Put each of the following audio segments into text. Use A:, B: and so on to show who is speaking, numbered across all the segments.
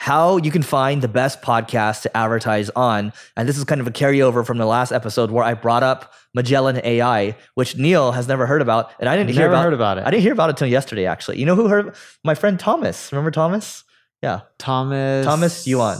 A: how you can find the best podcast to advertise on. And this is kind of a carryover from the last episode where I brought up Magellan AI, which Neil has never heard about. And I didn't hear about,
B: heard about it.
A: I didn't hear about it until yesterday, actually. You know who heard? My friend Thomas. Remember Thomas? Yeah.
B: Thomas.
A: Thomas Yuan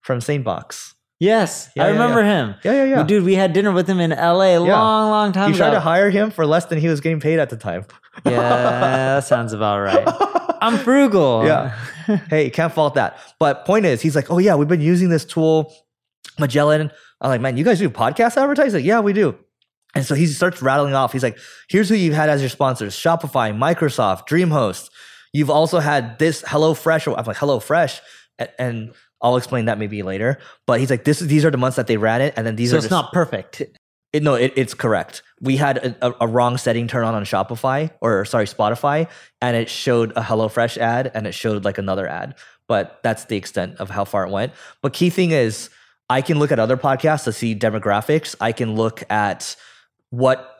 A: from Sanebox.
B: Yes,
A: Yeah,
B: I
A: yeah,
B: remember
A: yeah.
B: him.
A: Yeah, yeah, yeah.
B: Dude, we had dinner with him in LA a long, long time
A: You tried to hire him for less than he was getting paid at the time.
B: yeah, that sounds about right. I'm frugal.
A: Yeah. hey, can't fault that. But point is, he's like, oh yeah, we've been using this tool, Magellan. I'm like, man, you guys do podcast advertising? Like, yeah, we do. And so he starts rattling off. He's like, here's who you've had as your sponsors: Shopify, Microsoft, DreamHost. You've also had this HelloFresh. I'm like, HelloFresh, and, and I'll explain that maybe later. But he's like, this is these are the months that they ran it, and then these
B: so
A: are
B: it's
A: the-
B: not perfect.
A: it, no, it, it's correct. We had a, a, a wrong setting turn on on Shopify or sorry Spotify, and it showed a HelloFresh ad and it showed like another ad. But that's the extent of how far it went. But key thing is, I can look at other podcasts to see demographics. I can look at what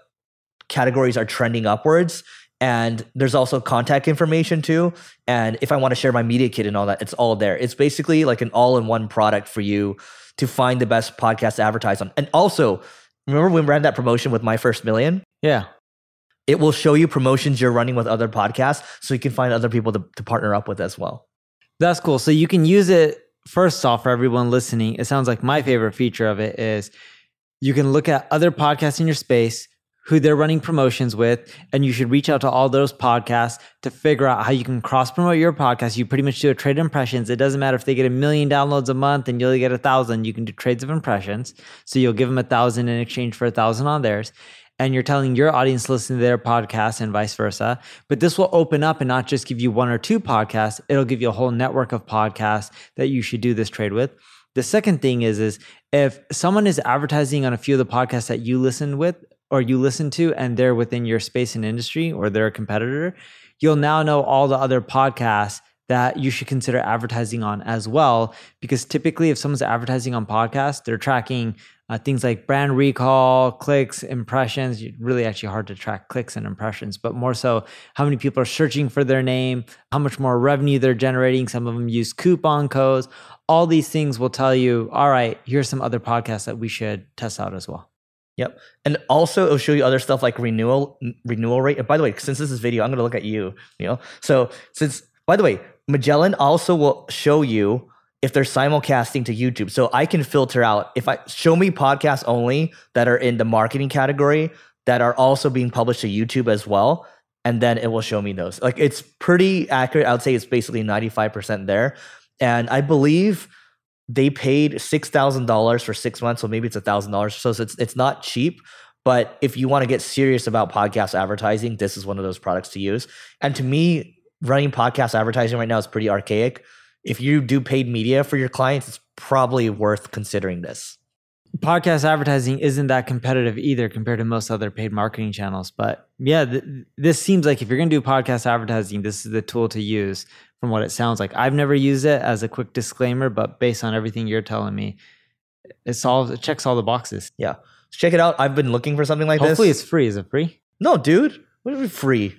A: categories are trending upwards. And there's also contact information too. And if I want to share my media kit and all that, it's all there. It's basically like an all in one product for you to find the best podcast to advertise on. And also, remember when we ran that promotion with My First Million?
B: Yeah.
A: It will show you promotions you're running with other podcasts so you can find other people to, to partner up with as well.
B: That's cool. So you can use it first off for everyone listening. It sounds like my favorite feature of it is you can look at other podcasts in your space who they're running promotions with, and you should reach out to all those podcasts to figure out how you can cross promote your podcast. You pretty much do a trade of impressions. It doesn't matter if they get a million downloads a month and you'll get a thousand. You can do trades of impressions. So you'll give them a thousand in exchange for a thousand on theirs. And you're telling your audience listen to their podcast and vice versa. But this will open up and not just give you one or two podcasts, it'll give you a whole network of podcasts that you should do this trade with. The second thing is, is if someone is advertising on a few of the podcasts that you listen with or you listen to and they're within your space and industry or they're a competitor, you'll now know all the other podcasts that you should consider advertising on as well. Because typically, if someone's advertising on podcasts, they're tracking uh, things like brand recall, clicks, impressions. It's Really, actually hard to track clicks and impressions, but more so how many people are searching for their name, how much more revenue they're generating. Some of them use coupon codes. All these things will tell you, all right, here's some other podcasts that we should test out as well.
A: Yep. And also it'll show you other stuff like renewal renewal rate. And by the way, since this is video, I'm gonna look at you, you know. So since by the way, Magellan also will show you if they're simulcasting to YouTube. So I can filter out if I show me podcasts only that are in the marketing category that are also being published to YouTube as well. And then it will show me those. Like it's pretty accurate. I would say it's basically 95% there. And I believe they paid six thousand dollars for six months, so maybe it's a thousand dollars. So it's it's not cheap. But if you want to get serious about podcast advertising, this is one of those products to use. And to me, running podcast advertising right now is pretty archaic. If you do paid media for your clients, it's probably worth considering this.
B: Podcast advertising isn't that competitive either compared to most other paid marketing channels. But yeah, th- this seems like if you're going to do podcast advertising, this is the tool to use from what it sounds like. I've never used it as a quick disclaimer, but based on everything you're telling me, it solves it checks all the boxes.
A: Yeah. Check it out. I've been looking for something like
B: Hopefully
A: this.
B: Hopefully it's free. Is it free?
A: No, dude. What is it free?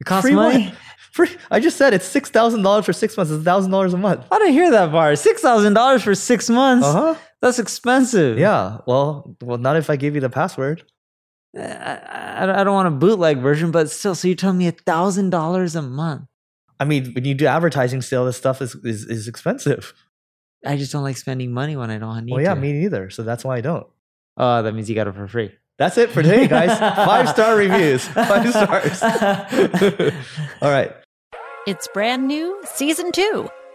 B: It costs
A: free
B: money?
A: what? Free. I just said it's six thousand dollars for six months. It's thousand dollars a month.
B: I didn't hear that part. Six thousand dollars for six months.
A: Uh huh.
B: That's expensive.
A: Yeah. Well, well, not if I give you the password.
B: I, I, I don't want a bootleg version, but still. So you're telling me a thousand dollars a month?
A: I mean, when you do advertising still, this stuff is, is, is expensive.
B: I just don't like spending money when I don't need it.
A: Well, yeah,
B: to.
A: me neither. So that's why I don't.
B: Oh, that means you got it for free.
A: That's it for today, guys. Five star reviews. Five stars. All right.
C: It's brand new, season two.